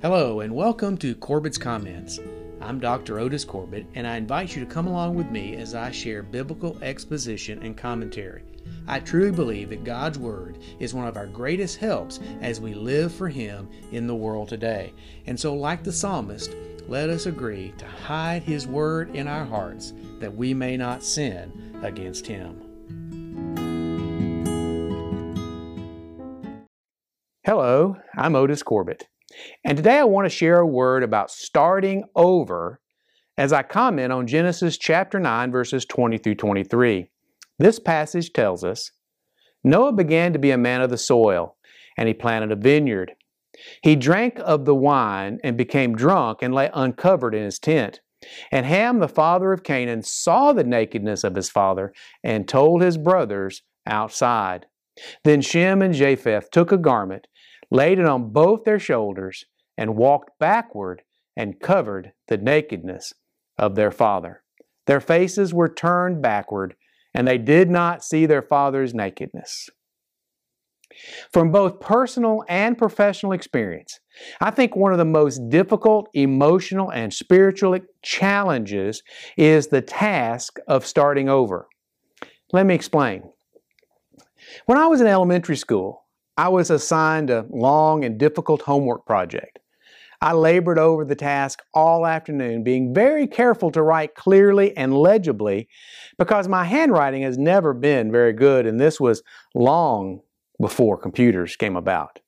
Hello, and welcome to Corbitt's Comments. I'm Dr. Otis Corbitt, and I invite you to come along with me as I share biblical exposition and commentary. I truly believe that God's Word is one of our greatest helps as we live for Him in the world today. And so, like the psalmist, let us agree to hide His Word in our hearts that we may not sin against Him. Hello, I'm Otis Corbitt. And today I want to share a word about starting over as I comment on Genesis chapter 9, verses 20 through 23. This passage tells us Noah began to be a man of the soil, and he planted a vineyard. He drank of the wine and became drunk and lay uncovered in his tent. And Ham, the father of Canaan, saw the nakedness of his father and told his brothers outside. Then Shem and Japheth took a garment laid it on both their shoulders, and walked backward and covered the nakedness of their father. Their faces were turned backward, and they did not see their father's nakedness. From both personal and professional experience, I think one of the most difficult emotional and spiritual challenges is the task of starting over. Let me explain. When I was in elementary school, I was assigned a long and difficult homework project. I labored over the task all afternoon, being very careful to write clearly and legibly because my handwriting has never been very good, and this was long before computers came about.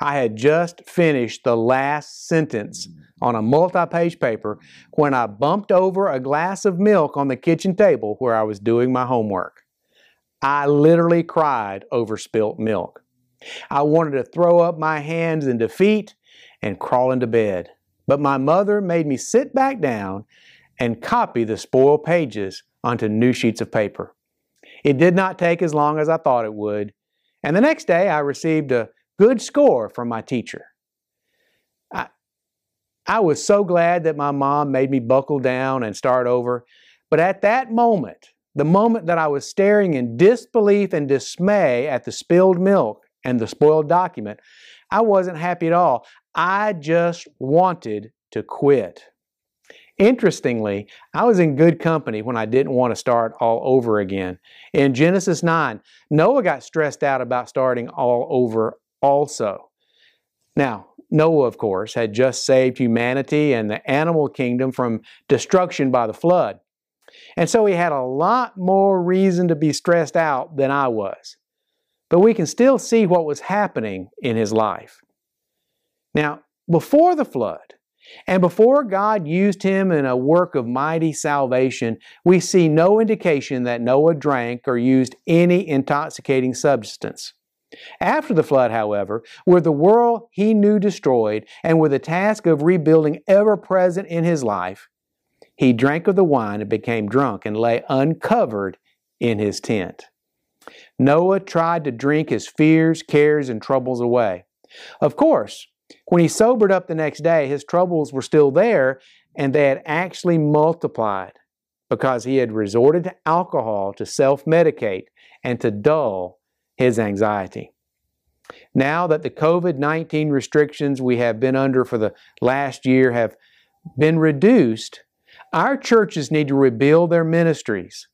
I had just finished the last sentence on a multi page paper when I bumped over a glass of milk on the kitchen table where I was doing my homework. I literally cried over spilt milk. I wanted to throw up my hands in defeat and crawl into bed. But my mother made me sit back down and copy the spoiled pages onto new sheets of paper. It did not take as long as I thought it would, and the next day I received a good score from my teacher. I, I was so glad that my mom made me buckle down and start over, but at that moment, the moment that I was staring in disbelief and dismay at the spilled milk, and the spoiled document, I wasn't happy at all. I just wanted to quit. Interestingly, I was in good company when I didn't want to start all over again. In Genesis 9, Noah got stressed out about starting all over also. Now, Noah, of course, had just saved humanity and the animal kingdom from destruction by the flood. And so he had a lot more reason to be stressed out than I was but we can still see what was happening in his life. Now, before the flood, and before God used him in a work of mighty salvation, we see no indication that Noah drank or used any intoxicating substance. After the flood, however, with the world he knew destroyed and with the task of rebuilding ever present in his life, he drank of the wine and became drunk and lay uncovered in his tent. Noah tried to drink his fears, cares, and troubles away. Of course, when he sobered up the next day, his troubles were still there and they had actually multiplied because he had resorted to alcohol to self medicate and to dull his anxiety. Now that the COVID 19 restrictions we have been under for the last year have been reduced, our churches need to rebuild their ministries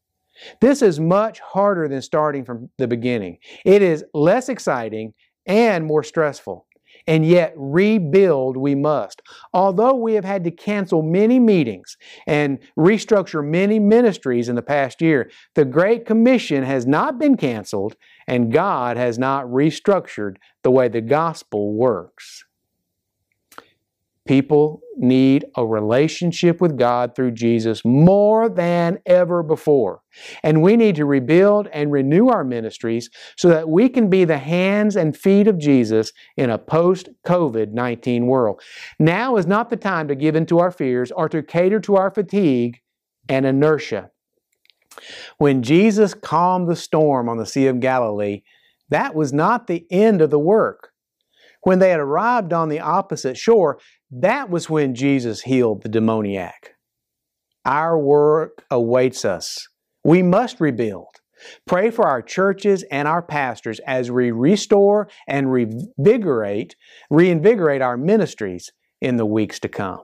this is much harder than starting from the beginning. It is less exciting and more stressful. And yet, rebuild we must. Although we have had to cancel many meetings and restructure many ministries in the past year, the Great Commission has not been canceled and God has not restructured the way the gospel works. People need a relationship with God through Jesus more than ever before. And we need to rebuild and renew our ministries so that we can be the hands and feet of Jesus in a post COVID 19 world. Now is not the time to give in to our fears or to cater to our fatigue and inertia. When Jesus calmed the storm on the Sea of Galilee, that was not the end of the work. When they had arrived on the opposite shore, that was when Jesus healed the demoniac. Our work awaits us. We must rebuild. Pray for our churches and our pastors as we restore and revigorate, reinvigorate our ministries in the weeks to come.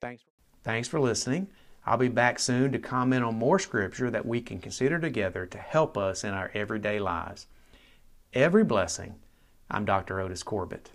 Thanks. Thanks for listening. I'll be back soon to comment on more scripture that we can consider together to help us in our everyday lives. Every blessing. I'm Dr. Otis Corbitt.